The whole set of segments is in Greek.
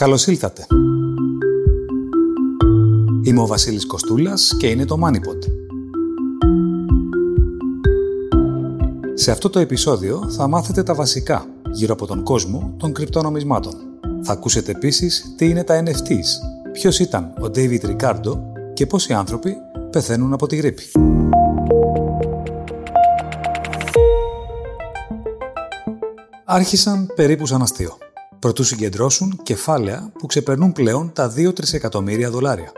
Καλώς ήλθατε. Είμαι ο Βασίλης Κοστούλας και είναι το MoneyPod. Σε αυτό το επεισόδιο θα μάθετε τα βασικά γύρω από τον κόσμο των κρυπτονομισμάτων. Θα ακούσετε επίσης τι είναι τα NFTs, ποιος ήταν ο David Ricardo και πόσοι άνθρωποι πεθαίνουν από τη γρήπη. Άρχισαν περίπου σαν αστείο προτού συγκεντρώσουν κεφάλαια που ξεπερνούν πλέον τα 2 εκατομμύρια δολάρια.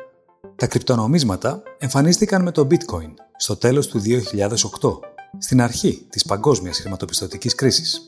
Τα κρυπτονομίσματα εμφανίστηκαν με το bitcoin στο τέλος του 2008, στην αρχή της παγκόσμιας χρηματοπιστωτικής κρίσης.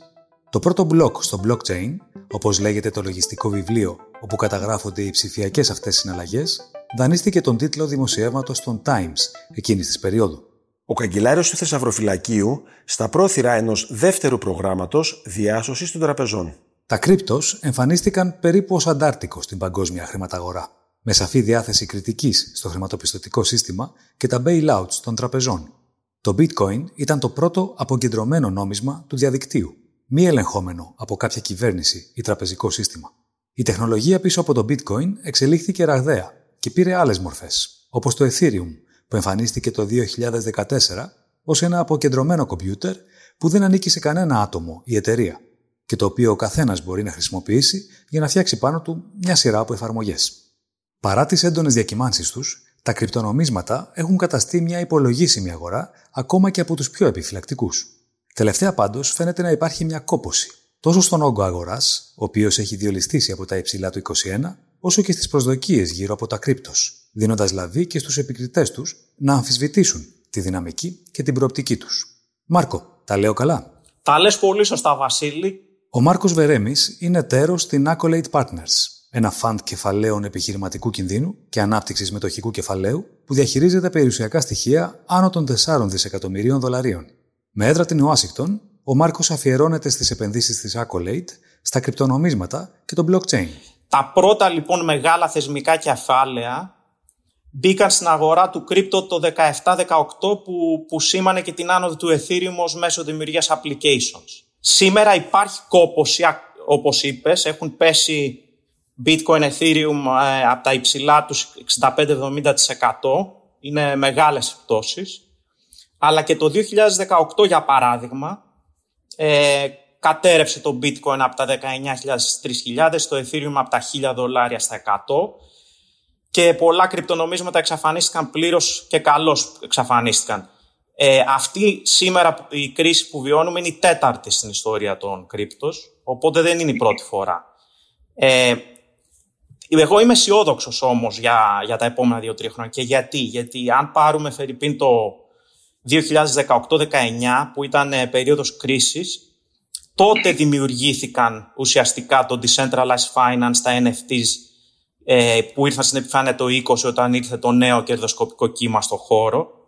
Το πρώτο μπλοκ στο blockchain, όπως λέγεται το λογιστικό βιβλίο όπου καταγράφονται οι ψηφιακές αυτές συναλλαγές, δανείστηκε τον τίτλο δημοσιεύματος των Times εκείνης της περίοδου. Ο καγκελάριος του Θεσσαυροφυλακίου στα πρόθυρα ενός δεύτερου προγράμματος διάσωσης των τραπεζών. Τα κρύπτος εμφανίστηκαν περίπου ως αντάρτικο στην παγκόσμια χρηματαγορά, με σαφή διάθεση κριτικής στο χρηματοπιστωτικό σύστημα και τα bailouts των τραπεζών. Το bitcoin ήταν το πρώτο αποκεντρωμένο νόμισμα του διαδικτύου, μη ελεγχόμενο από κάποια κυβέρνηση ή τραπεζικό σύστημα. Η τεχνολογία πίσω από το bitcoin εξελίχθηκε ραγδαία και πήρε άλλες μορφές, όπως το Ethereum, που εμφανίστηκε το 2014 ως ένα αποκεντρωμένο κομπιούτερ που δεν ανήκει σε κανένα άτομο ή εταιρεία και το οποίο ο καθένας μπορεί να χρησιμοποιήσει για να φτιάξει πάνω του μια σειρά από εφαρμογές. Παρά τις έντονες διακυμάνσεις τους, τα κρυπτονομίσματα έχουν καταστεί μια υπολογίσιμη αγορά ακόμα και από τους πιο επιφυλακτικούς. Τελευταία πάντως φαίνεται να υπάρχει μια κόποση, τόσο στον όγκο αγοράς, ο οποίος έχει διολυστήσει από τα υψηλά του 21, όσο και στις προσδοκίες γύρω από τα κρύπτος, δίνοντας λαβή και στους επικριτές τους να αμφισβητήσουν τη δυναμική και την προοπτική τους. Μάρκο, τα λέω καλά; Τα λες πολύ σωστά, Βασίλη, ο Μάρκος Βερέμης είναι τέρο στην Accolade Partners, ένα φαντ κεφαλαίων επιχειρηματικού κινδύνου και ανάπτυξης μετοχικού κεφαλαίου που διαχειρίζεται περιουσιακά στοιχεία άνω των 4 δισεκατομμυρίων δολαρίων. Με έδρα την Ουάσιγκτον, ο Μάρκος αφιερώνεται στις επενδύσεις της Accolade, στα κρυπτονομίσματα και το blockchain. Τα πρώτα λοιπόν μεγάλα θεσμικά κεφάλαια μπήκαν στην αγορά του κρύπτο το 17-18 που, που σήμανε και την άνοδο του Ethereum ως μέσω δημιουργίας applications. Σήμερα υπάρχει κόποση, όπως είπες, έχουν πέσει bitcoin, ethereum ε, από τα υψηλά τους 65-70%. Είναι μεγάλες πτώσεις. Αλλά και το 2018, για παράδειγμα, ε, κατέρευσε το bitcoin από τα 19.000 στις 3.000, το ethereum από τα 1.000 δολάρια στα 100 και πολλά κρυπτονομίσματα εξαφανίστηκαν πλήρως και καλώς εξαφανίστηκαν. Ε, αυτή σήμερα η κρίση που βιώνουμε είναι η τέταρτη στην ιστορία των κρύπτος, οπότε δεν είναι η πρώτη φορά. Ε, εγώ είμαι αισιόδοξος όμως για, για τα επόμενα δύο-τρία χρόνια. Και γιατί, γιατί αν πάρουμε Φερρυπίν το 2018-19 που ήταν ε, περίοδος κρίσης, τότε δημιουργήθηκαν ουσιαστικά το Decentralized Finance, τα NFTs, ε, που ήρθαν στην επιφάνεια το 20 όταν ήρθε το νέο κερδοσκοπικό κύμα στο χώρο.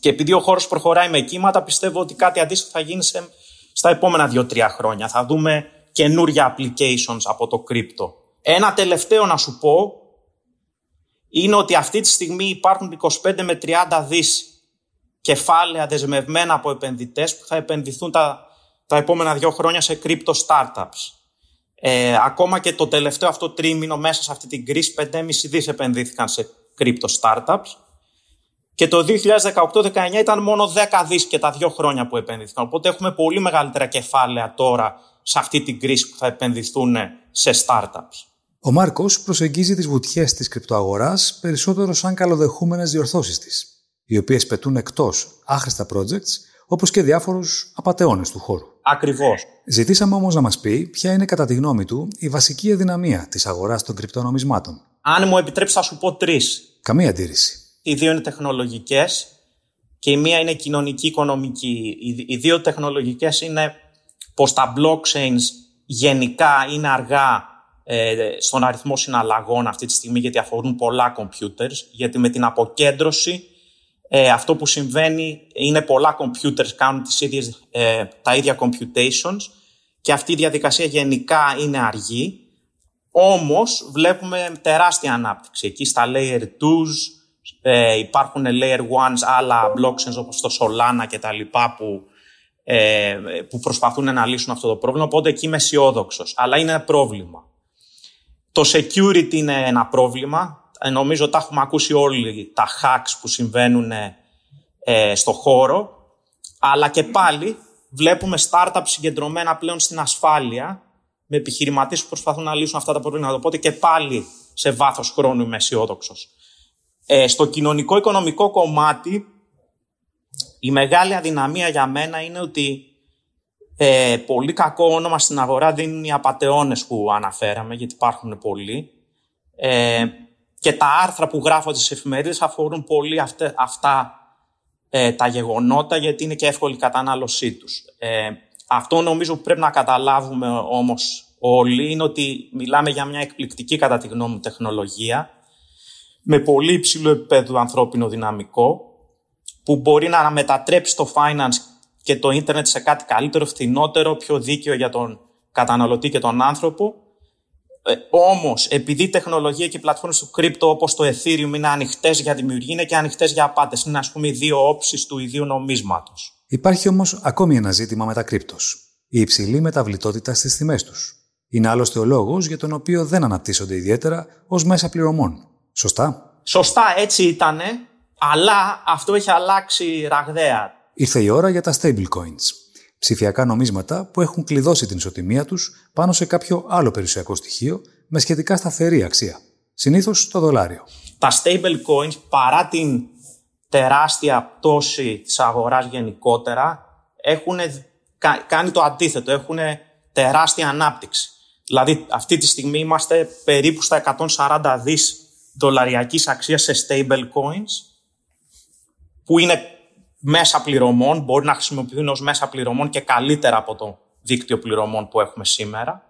Και επειδή ο χώρος προχωράει με κύματα, πιστεύω ότι κάτι αντίστοιχο θα γίνει σε, στα επόμενα δύο-τρία χρόνια. Θα δούμε καινούρια applications από το crypto. Ένα τελευταίο να σου πω είναι ότι αυτή τη στιγμή υπάρχουν 25 με 30 δις κεφάλαια δεσμευμένα από επενδυτές που θα επενδυθούν τα, τα επόμενα δύο χρόνια σε crypto startups. Ε, ακόμα και το τελευταίο αυτό τρίμηνο μέσα σε αυτή την κρίση 5,5 δις επενδύθηκαν σε crypto startups και το 2018-19 ήταν μόνο 10 δις και τα δύο χρόνια που επενδύθηκαν. Οπότε έχουμε πολύ μεγαλύτερα κεφάλαια τώρα σε αυτή την κρίση που θα επενδυθούν σε startups. Ο Μάρκος προσεγγίζει τις βουτιές της κρυπτοαγοράς περισσότερο σαν καλοδεχούμενες διορθώσεις της, οι οποίες πετούν εκτός άχρηστα projects όπως και διάφορους απαταιώνες του χώρου. Ακριβώς. Ζητήσαμε όμως να μας πει ποια είναι κατά τη γνώμη του η βασική αδυναμία της αγοράς των κρυπτονομισμάτων. Αν μου επιτρέψεις, θα σου πω τρεις. Καμία αντίρρηση. Οι δύο είναι τεχνολογικές και η μία είναι κοινωνική-οικονομική. Οι δύο τεχνολογικές είναι πως τα blockchains γενικά είναι αργά ε, στον αριθμό συναλλαγών αυτή τη στιγμή γιατί αφορούν πολλά computers, γιατί με την αποκέντρωση ε, αυτό που συμβαίνει είναι πολλά computers κάνουν τις ίδιες, ε, τα ίδια computations και αυτή η διαδικασία γενικά είναι αργή. Όμως βλέπουμε τεράστια ανάπτυξη. Εκεί στα layer 2 ε, υπάρχουν layer ones, άλλα blockchains όπως το Solana και τα λοιπά που, ε, που προσπαθούν να λύσουν αυτό το πρόβλημα. Οπότε εκεί είμαι αισιόδοξος. Αλλά είναι ένα πρόβλημα. Το security είναι ένα πρόβλημα. Ε, νομίζω τα έχουμε ακούσει όλοι τα hacks που συμβαίνουν ε, στο χώρο. Αλλά και πάλι βλέπουμε startups συγκεντρωμένα πλέον στην ασφάλεια με επιχειρηματίες που προσπαθούν να λύσουν αυτά τα προβλήματα. Οπότε και πάλι σε βάθος χρόνου είμαι αισιόδοξος. Ε, στο κοινωνικό-οικονομικό κομμάτι η μεγάλη αδυναμία για μένα είναι ότι ε, πολύ κακό όνομα στην αγορά δίνουν οι απαταιώνες που αναφέραμε, γιατί υπάρχουν πολλοί. Ε, και τα άρθρα που γράφω στις εφημερίδες αφορούν πολύ αυτά ε, τα γεγονότα, γιατί είναι και εύκολη η κατανάλωσή τους. Ε, αυτό νομίζω που πρέπει να καταλάβουμε όμως όλοι είναι ότι μιλάμε για μια εκπληκτική κατά τη γνώμη μου τεχνολογία με πολύ υψηλό επίπεδο ανθρώπινο δυναμικό που μπορεί να μετατρέψει το finance και το ίντερνετ σε κάτι καλύτερο, φθηνότερο, πιο δίκαιο για τον καταναλωτή και τον άνθρωπο. Ε, Όμως, επειδή η τεχνολογία και οι πλατφόρμες του κρύπτο όπως το Ethereum είναι ανοιχτές για δημιουργία, είναι και ανοιχτές για απάτες. Είναι, ας πούμε, οι δύο όψεις του ιδίου νομίσματος. Υπάρχει όμως ακόμη ένα ζήτημα με τα κρύπτο. Η υψηλή μεταβλητότητα στις τιμές τους. Είναι άλλωστε ο λόγος για τον οποίο δεν αναπτύσσονται ιδιαίτερα ως μέσα πληρωμών. Σωστά. Σωστά, έτσι ήτανε, αλλά αυτό έχει αλλάξει ραγδαία. Ήρθε η ώρα για τα stablecoins. Ψηφιακά νομίσματα που έχουν κλειδώσει την ισοτιμία τους πάνω σε κάποιο άλλο περιουσιακό στοιχείο με σχετικά σταθερή αξία. Συνήθως το δολάριο. Τα stablecoins, παρά την τεράστια πτώση της αγοράς γενικότερα, έχουν κάνει το αντίθετο, έχουν τεράστια ανάπτυξη. Δηλαδή, αυτή τη στιγμή είμαστε περίπου στα 140 δις δολαριακής αξίας σε stable coins, που είναι μέσα πληρωμών, μπορεί να χρησιμοποιηθούν ως μέσα πληρωμών και καλύτερα από το δίκτυο πληρωμών που έχουμε σήμερα.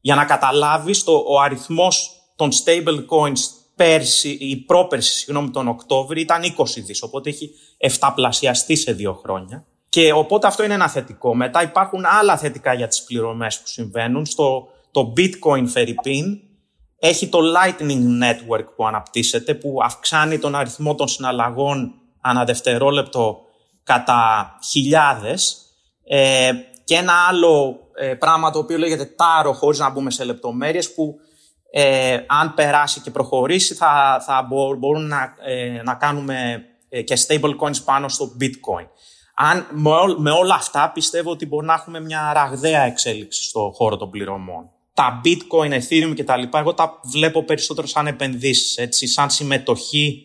Για να καταλάβεις, το, ο αριθμός των stable coins πέρσι, ή πρόπερσι, συγγνώμη, τον Οκτώβριο ήταν 20 δις, οπότε έχει εφταπλασιαστεί σε δύο χρόνια. Και οπότε αυτό είναι ένα θετικό. Μετά υπάρχουν άλλα θετικά για τις πληρωμές που συμβαίνουν. Στο, το Bitcoin Ferripin έχει το Lightning Network που αναπτύσσεται, που αυξάνει τον αριθμό των συναλλαγών ανά δευτερόλεπτο κατά χιλιάδες. Ε, και ένα άλλο ε, πράγμα το οποίο λέγεται τάρο, χωρίς να μπούμε σε λεπτομέρειες, που ε, αν περάσει και προχωρήσει θα, θα μπορούν να, ε, να κάνουμε ε, και stable coins πάνω στο bitcoin. Αν, με, όλα αυτά πιστεύω ότι μπορεί να έχουμε μια ραγδαία εξέλιξη στο χώρο των πληρωμών. Τα bitcoin, ethereum και τα λοιπά, εγώ τα βλέπω περισσότερο σαν επενδύσεις, έτσι, σαν συμμετοχή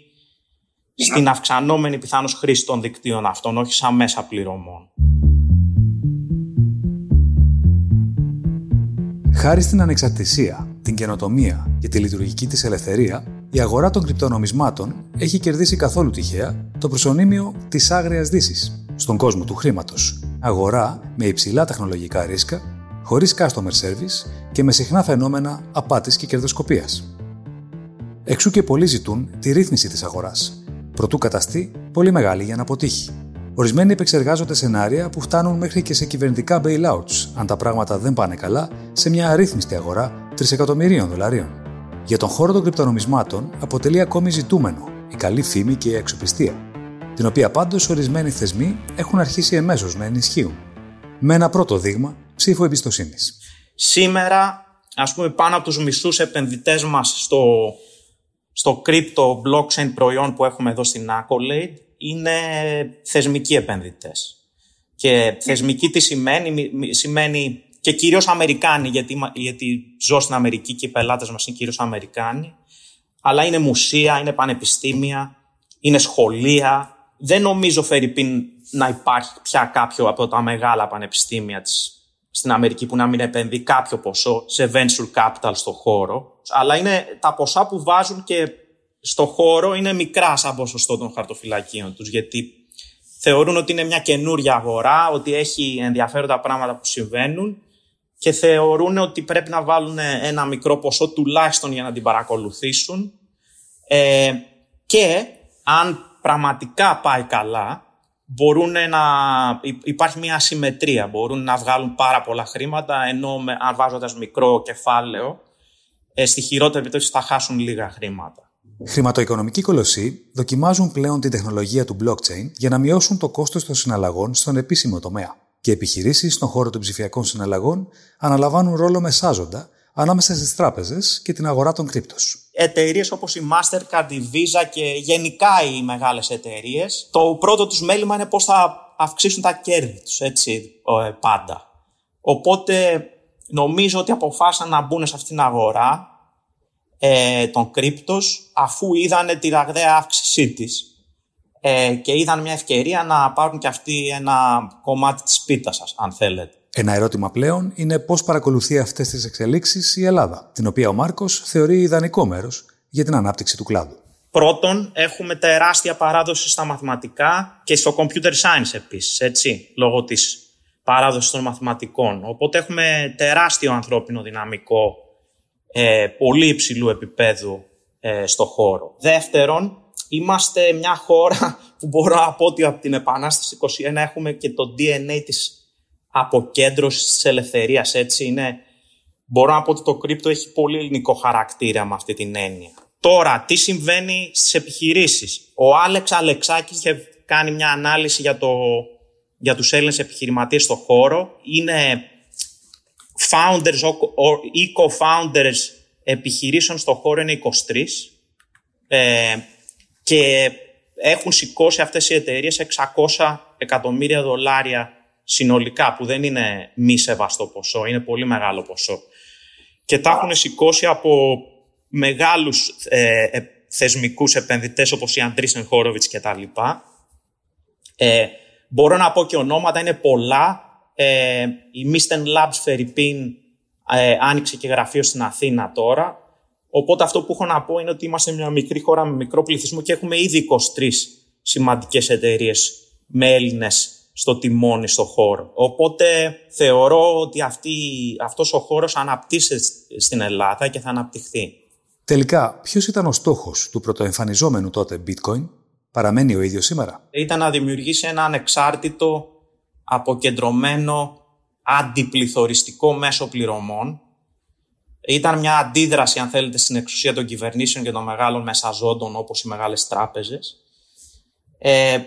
στην αυξανόμενη πιθανώς χρήση των δικτύων αυτών, όχι σαν μέσα πληρωμών. Χάρη στην ανεξαρτησία, την καινοτομία και τη λειτουργική της ελευθερία, η αγορά των κρυπτονομισμάτων έχει κερδίσει καθόλου τυχαία το προσωνύμιο της άγριας δύσης στον κόσμο του χρήματος. Αγορά με υψηλά τεχνολογικά ρίσκα, χωρίς customer service και με συχνά φαινόμενα απάτης και κερδοσκοπίας. Εξού και πολλοί ζητούν τη ρύθμιση της αγοράς, προτού καταστεί πολύ μεγάλη για να αποτύχει. Ορισμένοι επεξεργάζονται σενάρια που φτάνουν μέχρι και σε κυβερνητικά bailouts, αν τα πράγματα δεν πάνε καλά, σε μια αρρύθμιστη αγορά τρισεκατομμυρίων δολαρίων. Για τον χώρο των κρυπτονομισμάτων αποτελεί ακόμη ζητούμενο η καλή φήμη και η αξιοπιστία, την οποία πάντως ορισμένοι θεσμοί έχουν αρχίσει εμέσως να ενισχύουν. Με ένα πρώτο δείγμα ψήφο εμπιστοσύνης. Σήμερα, ας πούμε, πάνω από τους μισούς επενδυτές μας στο στο crypto blockchain προϊόν που έχουμε εδώ στην Accolade είναι θεσμικοί επενδυτές. Και θεσμική τι σημαίνει, σημαίνει και κυρίως Αμερικάνοι, γιατί, γιατί ζω στην Αμερική και οι πελάτες μας είναι κυρίως Αμερικάνοι, αλλά είναι μουσεία, είναι πανεπιστήμια, είναι σχολεία. Δεν νομίζω, Φερρυπίν, να υπάρχει πια κάποιο από τα μεγάλα πανεπιστήμια της στην Αμερική που να μην επενδύει κάποιο ποσό σε venture capital στο χώρο. Αλλά είναι τα ποσά που βάζουν και στο χώρο είναι μικρά σαν ποσοστό των χαρτοφυλακίων τους γιατί θεωρούν ότι είναι μια καινούρια αγορά, ότι έχει ενδιαφέροντα πράγματα που συμβαίνουν και θεωρούν ότι πρέπει να βάλουν ένα μικρό ποσό τουλάχιστον για να την παρακολουθήσουν ε, και αν πραγματικά πάει καλά μπορούν να υπάρχει μια ασυμμετρία. Μπορούν να βγάλουν πάρα πολλά χρήματα, ενώ με, αν βάζοντας μικρό κεφάλαιο, ε, στη χειρότερη περίπτωση θα χάσουν λίγα χρήματα. Χρηματοοικονομικοί κολοσσοί δοκιμάζουν πλέον την τεχνολογία του blockchain για να μειώσουν το κόστος των συναλλαγών στον επίσημο τομέα. Και επιχειρήσεις στον χώρο των ψηφιακών συναλλαγών αναλαμβάνουν ρόλο μεσάζοντα, ανάμεσα στις τράπεζες και την αγορά των κρύπτος. Εταιρείες όπως η Mastercard, η Visa και γενικά οι μεγάλες εταιρείες. το πρώτο τους μέλημα είναι πώς θα αυξήσουν τα κέρδη τους, έτσι, ε, πάντα. Οπότε νομίζω ότι αποφάσισαν να μπουν σε αυτήν την αγορά ε, των κρύπτος αφού είδαν τη ραγδαία αύξησή της ε, και είδαν μια ευκαιρία να πάρουν και αυτοί ένα κομμάτι της πίτας σας, αν θέλετε. Ένα ερώτημα πλέον είναι πώς παρακολουθεί αυτές τις εξελίξεις η Ελλάδα, την οποία ο Μάρκος θεωρεί ιδανικό μέρος για την ανάπτυξη του κλάδου. Πρώτον, έχουμε τεράστια παράδοση στα μαθηματικά και στο computer science επίσης, έτσι, λόγω της παράδοσης των μαθηματικών. Οπότε έχουμε τεράστιο ανθρώπινο δυναμικό ε, πολύ υψηλού επίπεδου ε, στο χώρο. Δεύτερον, είμαστε μια χώρα που μπορώ να πω ότι από την Επανάσταση 21 έχουμε και το DNA της αποκέντρωσης της ελευθερίας, έτσι είναι. Μπορώ να πω ότι το κρύπτο έχει πολύ ελληνικό χαρακτήρα με αυτή την έννοια. Τώρα, τι συμβαίνει στις επιχειρήσεις; Ο Άλεξ Αλεξάκης είχε κάνει μια ανάλυση για, το, για τους Έλληνες επιχειρηματίες στο χώρο. Είναι founders ή co-founders επιχειρήσεων στο χώρο είναι 23 ε, και έχουν σηκώσει αυτές οι εταιρείες 600 εκατομμύρια δολάρια συνολικά που δεν είναι μη σεβαστό ποσό, είναι πολύ μεγάλο ποσό. Και τα έχουν σηκώσει από μεγάλους ε, ε, θεσμικούς επενδυτές όπως η Αντρίσεν Χόροβιτς και τα λοιπά. Ε, μπορώ να πω και ονόματα, είναι πολλά. Ε, η Misten Labs Φερρυπίν ε, άνοιξε και γραφείο στην Αθήνα τώρα. Οπότε αυτό που έχω να πω είναι ότι είμαστε μια μικρή χώρα με μικρό πληθυσμό και έχουμε ήδη 23 σημαντικές εταιρείες με Έλληνες στο τιμόνι στο χώρο. Οπότε θεωρώ ότι αυτή, αυτός ο χώρος αναπτύσσεται στην Ελλάδα και θα αναπτυχθεί. Τελικά, ποιος ήταν ο στόχος του πρωτοεμφανιζόμενου τότε bitcoin, παραμένει ο ίδιος σήμερα. Ήταν να δημιουργήσει ένα ανεξάρτητο, αποκεντρωμένο, αντιπληθωριστικό μέσο πληρωμών. Ήταν μια αντίδραση, αν θέλετε, στην εξουσία των κυβερνήσεων και των μεγάλων μεσαζόντων όπως οι μεγάλες τράπεζες. Ε,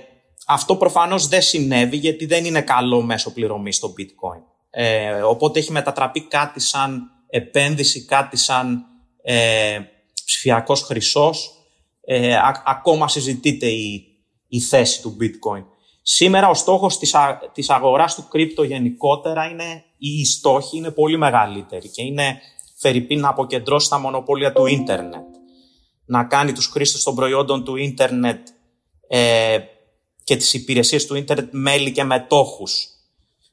αυτό προφανώς δεν συνέβη γιατί δεν είναι καλό μέσο πληρωμής στο bitcoin. Ε, οπότε έχει μετατραπεί κάτι σαν επένδυση, κάτι σαν ε, ψηφιακός χρυσός. Ε, ακόμα συζητείται η, η θέση του bitcoin. Σήμερα ο στόχος της, α, της αγοράς του κρύπτο γενικότερα είναι, οι στόχοι είναι πολύ μεγαλύτεροι και είναι φερειπή να αποκεντρώσει τα μονοπόλια του ίντερνετ. Να κάνει τους χρήστες των προϊόντων του ίντερνετ ε, και τις υπηρεσίες του ίντερνετ μέλη και μετόχους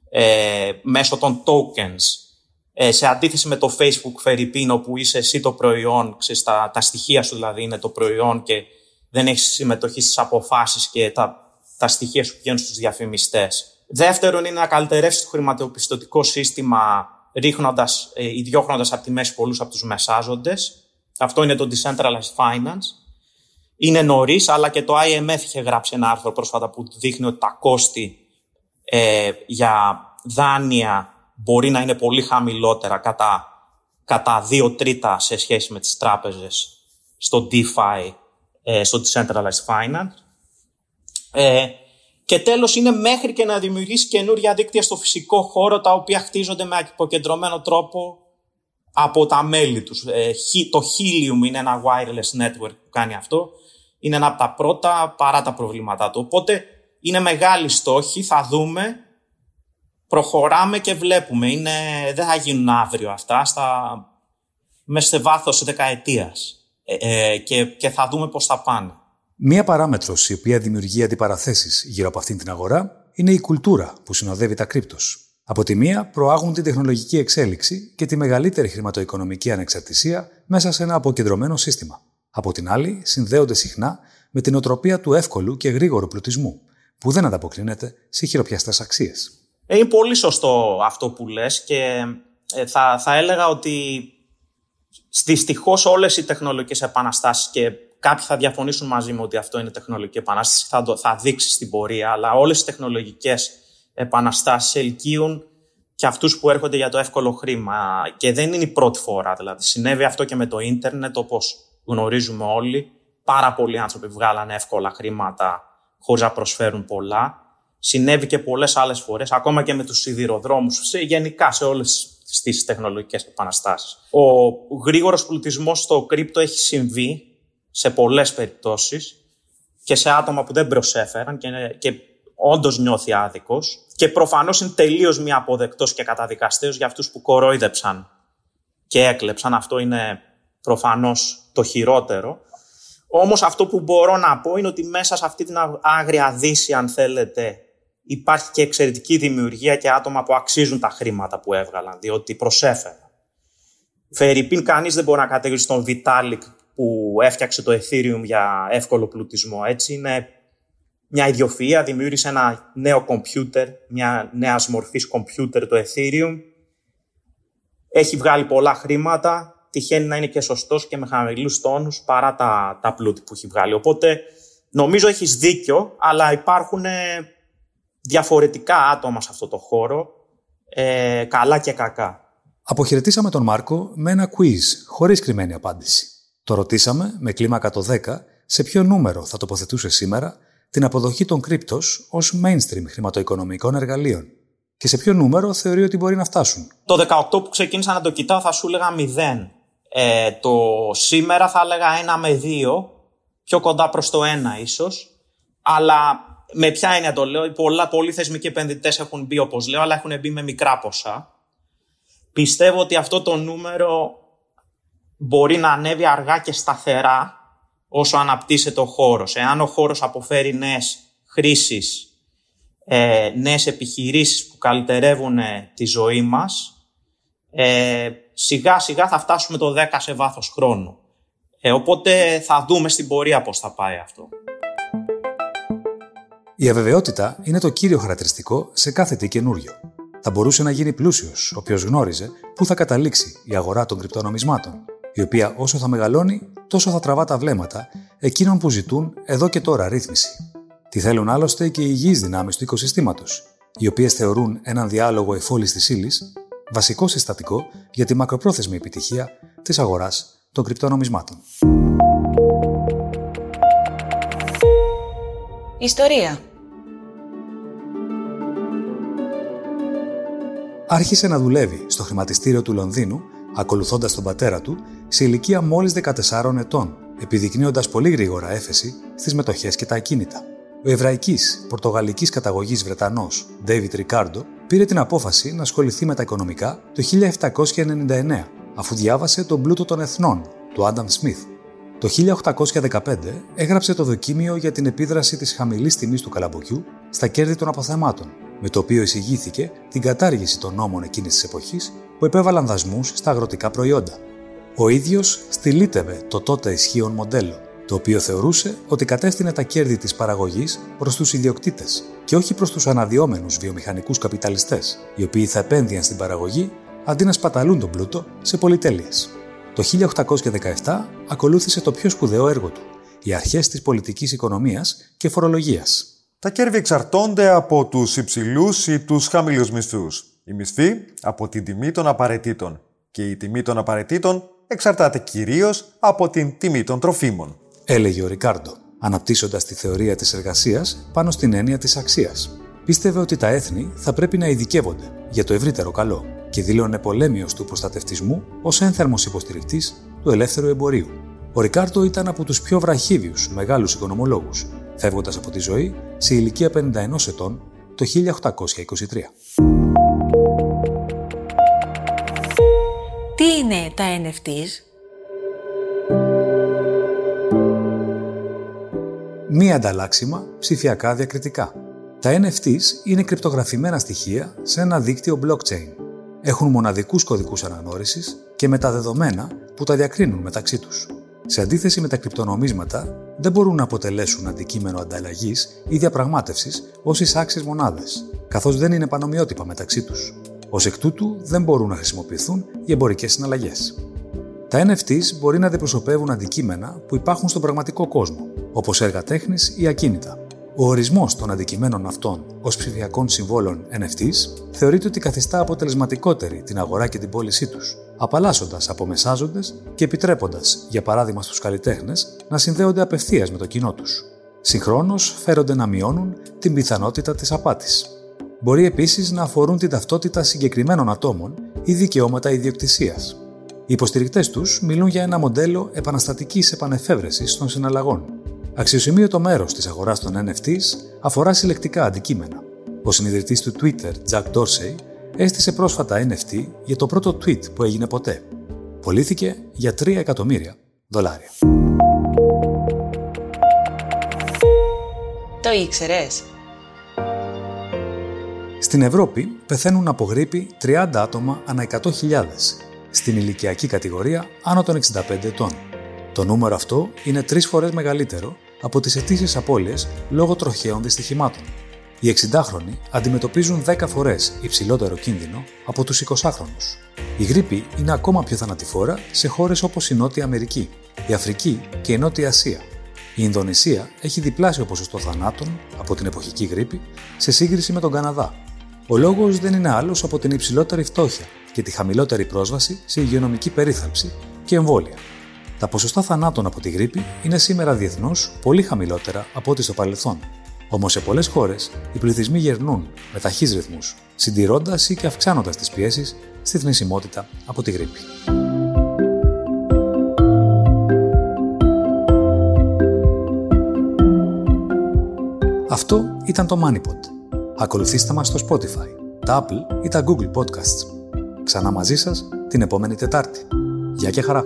ε, μέσω των tokens. Ε, σε αντίθεση με το Facebook Φερρυπίν, όπου είσαι εσύ το προϊόν, ξέρεις, τα, τα στοιχεία σου δηλαδή είναι το προϊόν και δεν έχεις συμμετοχή στις αποφάσεις και τα, τα στοιχεία σου πηγαίνουν στους διαφημιστές. Δεύτερον είναι να καλυτερεύσεις το χρηματοπιστωτικό σύστημα ρίχνοντας ε, ή διώχνοντας από τη μέση πολλούς από τους μεσάζοντες. Αυτό είναι το Decentralized Finance. Είναι νωρίς, αλλά και το IMF είχε γράψει ένα άρθρο πρόσφατα που δείχνει ότι τα κόστη ε, για δάνεια μπορεί να είναι πολύ χαμηλότερα κατά, κατά δύο τρίτα σε σχέση με τις τράπεζες στο DeFi, ε, στο Decentralized Finance. Ε, και τέλος είναι μέχρι και να δημιουργήσει καινούργια δίκτυα στο φυσικό χώρο τα οποία χτίζονται με αποκεντρωμένο τρόπο από τα μέλη τους. Ε, το Helium είναι ένα wireless network που κάνει αυτό είναι ένα από τα πρώτα παρά τα προβλήματά του. Οπότε είναι μεγάλη στόχη, θα δούμε, προχωράμε και βλέπουμε. Είναι, δεν θα γίνουν αύριο αυτά, στα, μέσα σε βάθος δεκαετίας ε, ε, και, και θα δούμε πώς θα πάνε. Μία παράμετρος η οποία δημιουργεί αντιπαραθέσεις γύρω από αυτήν την αγορά είναι η κουλτούρα που συνοδεύει τα κρύπτος. Από τη μία προάγουν την τεχνολογική εξέλιξη και τη μεγαλύτερη χρηματοοικονομική ανεξαρτησία μέσα σε ένα αποκεντρωμένο σύστημα. Από την άλλη, συνδέονται συχνά με την οτροπία του εύκολου και γρήγορου πλουτισμού, που δεν ανταποκρίνεται σε χειροπιαστές αξίες. Ε, είναι πολύ σωστό αυτό που λες και ε, θα, θα έλεγα ότι δυστυχώς όλες οι τεχνολογικές επαναστάσεις και κάποιοι θα διαφωνήσουν μαζί μου ότι αυτό είναι τεχνολογική επανάσταση, θα, θα δείξει στην πορεία, αλλά όλες οι τεχνολογικές επαναστάσεις ελκύουν και αυτούς που έρχονται για το εύκολο χρήμα. Και δεν είναι η πρώτη φορά, δηλαδή. Συνέβη αυτό και με το ίντερνετ, όπως γνωρίζουμε όλοι. Πάρα πολλοί άνθρωποι βγάλανε εύκολα χρήματα χωρίς να προσφέρουν πολλά. Συνέβη και πολλές άλλες φορές, ακόμα και με τους σιδηροδρόμους, γενικά σε όλες στις τεχνολογικές επαναστάσεις. Ο γρήγορος πλουτισμός στο κρύπτο έχει συμβεί σε πολλές περιπτώσεις και σε άτομα που δεν προσέφεραν και, και όντως νιώθει άδικος και προφανώς είναι τελείως μη αποδεκτός και καταδικαστέος για αυτούς που κορόιδεψαν και έκλεψαν. Αυτό είναι προφανώς το χειρότερο. Όμως αυτό που μπορώ να πω είναι ότι μέσα σε αυτή την άγρια δύση, αν θέλετε, υπάρχει και εξαιρετική δημιουργία και άτομα που αξίζουν τα χρήματα που έβγαλαν, διότι προσέφεραν. Φερρυπίν, κανείς δεν μπορεί να κατηγορήσει τον Vitalik που έφτιαξε το Ethereum για εύκολο πλουτισμό. Έτσι είναι μια ιδιοφυΐα, δημιούργησε ένα νέο κομπιούτερ, μια νέας μορφής κομπιούτερ το Ethereum. Έχει βγάλει πολλά χρήματα, τυχαίνει να είναι και σωστός και με χαμηλούς τόνους παρά τα, τα πλούτη που έχει βγάλει. Οπότε νομίζω έχεις δίκιο, αλλά υπάρχουν ε, διαφορετικά άτομα σε αυτό το χώρο, ε, καλά και κακά. Αποχαιρετήσαμε τον Μάρκο με ένα quiz, χωρίς κρυμμένη απάντηση. Το ρωτήσαμε με κλίμακα το 10 σε ποιο νούμερο θα τοποθετούσε σήμερα την αποδοχή των κρύπτος ως mainstream χρηματοοικονομικών εργαλείων και σε ποιο νούμερο θεωρεί ότι μπορεί να φτάσουν. Το 18 που ξεκίνησα να το κοιτάω θα σου έλεγα 0. Ε, το σήμερα θα έλεγα 1 με 2, πιο κοντά προς το 1 ίσως. Αλλά με ποια έννοια το λέω, πολλά, πολλοί θεσμικοί επενδυτές έχουν μπει όπως λέω, αλλά έχουν μπει με μικρά ποσά. Πιστεύω ότι αυτό το νούμερο μπορεί να ανέβει αργά και σταθερά όσο αναπτύσσεται ο χώρος. Εάν ο χώρος αποφέρει νέες χρήσεις, ε, νέες επιχειρήσεις που καλυτερεύουν ε, τη ζωή μας, ε, σιγά σιγά θα φτάσουμε το 10 σε βάθος χρόνου. Ε, οπότε θα δούμε στην πορεία πώς θα πάει αυτό. Η αβεβαιότητα είναι το κύριο χαρακτηριστικό σε κάθε τι καινούριο. Θα μπορούσε να γίνει πλούσιος όποιος γνώριζε πού θα καταλήξει η αγορά των κρυπτονομισμάτων, η οποία όσο θα μεγαλώνει, τόσο θα τραβά τα βλέμματα εκείνων που ζητούν εδώ και τώρα ρύθμιση. Τι θέλουν άλλωστε και οι υγιείς δυνάμεις του οικοσυστήματος, οι οποίες θεωρούν έναν διάλογο εφόλης της ύλης βασικό συστατικό για τη μακροπρόθεσμη επιτυχία της αγοράς των κρυπτονομισμάτων. Ιστορία Άρχισε να δουλεύει στο χρηματιστήριο του Λονδίνου, ακολουθώντας τον πατέρα του, σε ηλικία μόλις 14 ετών, επιδεικνύοντας πολύ γρήγορα έφεση στις μετοχές και τα ακίνητα. Ο εβραϊκής πορτογαλικής καταγωγής Βρετανός David Ricardo πήρε την απόφαση να ασχοληθεί με τα οικονομικά το 1799, αφού διάβασε τον πλούτο των εθνών του Άνταμ Σμιθ. Το 1815 έγραψε το δοκίμιο για την επίδραση της χαμηλής τιμής του καλαμποκιού στα κέρδη των αποθεμάτων, με το οποίο εισηγήθηκε την κατάργηση των νόμων εκείνης της εποχής που επέβαλαν δασμούς στα αγροτικά προϊόντα. Ο ίδιος στυλίτευε το τότε ισχύον μοντέλο, το οποίο θεωρούσε ότι κατεύθυνε τα κέρδη της παραγωγής προς τους ιδιοκτήτες και όχι προς τους αναδυόμενους βιομηχανικούς καπιταλιστές, οι οποίοι θα επένδυαν στην παραγωγή αντί να σπαταλούν τον πλούτο σε πολυτέλειες. Το 1817 ακολούθησε το πιο σπουδαίο έργο του, οι αρχές της πολιτικής οικονομίας και φορολογίας. Τα κέρδη εξαρτώνται από τους υψηλούς ή τους χαμηλούς μισθούς. Η μισθή από την τιμή των απαραίτητων και η τιμή των απαραίτητων εξαρτάται κυρίως από την τιμή των τροφίμων. Έλεγε ο Ρικάρντο, αναπτύσσοντας τη θεωρία της εργασίας πάνω στην έννοια της αξίας. Πίστευε ότι τα έθνη θα πρέπει να ειδικεύονται για το ευρύτερο καλό και δήλωνε πολέμιος του προστατευτισμού ως ένθερμος υποστηρικτής του ελεύθερου εμπορίου. Ο Ρικάρτο ήταν από τους πιο βραχίδιου μεγάλους οικονομολόγους, φεύγοντας από τη ζωή σε ηλικία 51 ετών το 1823. Τι είναι τα NFTs? Μη ανταλλάξιμα ψηφιακά διακριτικά. Τα NFTs είναι κρυπτογραφημένα στοιχεία σε ένα δίκτυο blockchain έχουν μοναδικούς κωδικούς αναγνώρισης και μεταδεδομένα που τα διακρίνουν μεταξύ τους. Σε αντίθεση με τα κρυπτονομίσματα, δεν μπορούν να αποτελέσουν αντικείμενο ανταλλαγής ή διαπραγμάτευσης ως εισάξιες μονάδες, καθώς δεν είναι πανομοιότυπα μεταξύ τους. Ω εκ τούτου, δεν μπορούν να χρησιμοποιηθούν για εμπορικές συναλλαγές. Τα NFTs μπορεί να αντιπροσωπεύουν αντικείμενα που υπάρχουν στον πραγματικό κόσμο, όπως έργα τέχνης ή ακίνητα, ο ορισμός των αντικειμένων αυτών ως ψηφιακών συμβόλων NFTs θεωρείται ότι καθιστά αποτελεσματικότερη την αγορά και την πώλησή τους, απαλλάσσοντας από μεσάζοντε και επιτρέποντας, για παράδειγμα στους καλλιτέχνες, να συνδέονται απευθείας με το κοινό τους. Συγχρόνως, φέρονται να μειώνουν την πιθανότητα της απάτης. Μπορεί επίσης να αφορούν την ταυτότητα συγκεκριμένων ατόμων ή δικαιώματα ιδιοκτησίας. Οι υποστηρικτές τους μιλούν για ένα μοντέλο επαναστατικής επανεφεύρεσης των συναλλαγών. Αξιοσημείωτο μέρος της αγοράς των NFTs αφορά συλλεκτικά αντικείμενα. Ο συνειδητής του Twitter, Jack Dorsey, έστησε πρόσφατα NFT για το πρώτο tweet που έγινε ποτέ. Πολύθηκε για 3 εκατομμύρια δολάρια. Το ήξερες; Στην Ευρώπη πεθαίνουν από γρήπη 30 άτομα ανά 100.000, στην ηλικιακή κατηγορία άνω των 65 ετών. Το νούμερο αυτό είναι τρεις φορές μεγαλύτερο από τις αιτήσεις απώλειες λόγω τροχαίων δυστυχημάτων. Οι 60χρονοι αντιμετωπίζουν 10 φορές υψηλότερο κίνδυνο από τους 20χρονους. Η γρήπη είναι ακόμα πιο θανατηφόρα σε χώρες όπως η Νότια Αμερική, η Αφρική και η Νότια Ασία. Η Ινδονησία έχει διπλάσιο ποσοστό θανάτων από την εποχική γρήπη σε σύγκριση με τον Καναδά. Ο λόγος δεν είναι άλλος από την υψηλότερη φτώχεια και τη χαμηλότερη πρόσβαση σε υγειονομική περίθαλψη και εμβόλια. Τα ποσοστά θανάτων από τη γρήπη είναι σήμερα διεθνώς πολύ χαμηλότερα από ό,τι στο παρελθόν. Όμως σε πολλές χώρες οι πληθυσμοί γερνούν με ταχύς ρυθμούς, συντηρώντας ή και αυξάνοντας τις πιέσεις στη θνησιμότητα από τη γρήπη. Αυτό ήταν το MoneyPod. Ακολουθήστε μας στο Spotify, τα Apple ή τα Google Podcasts. Ξανά μαζί σας την επόμενη Τετάρτη. Γεια και χαρά!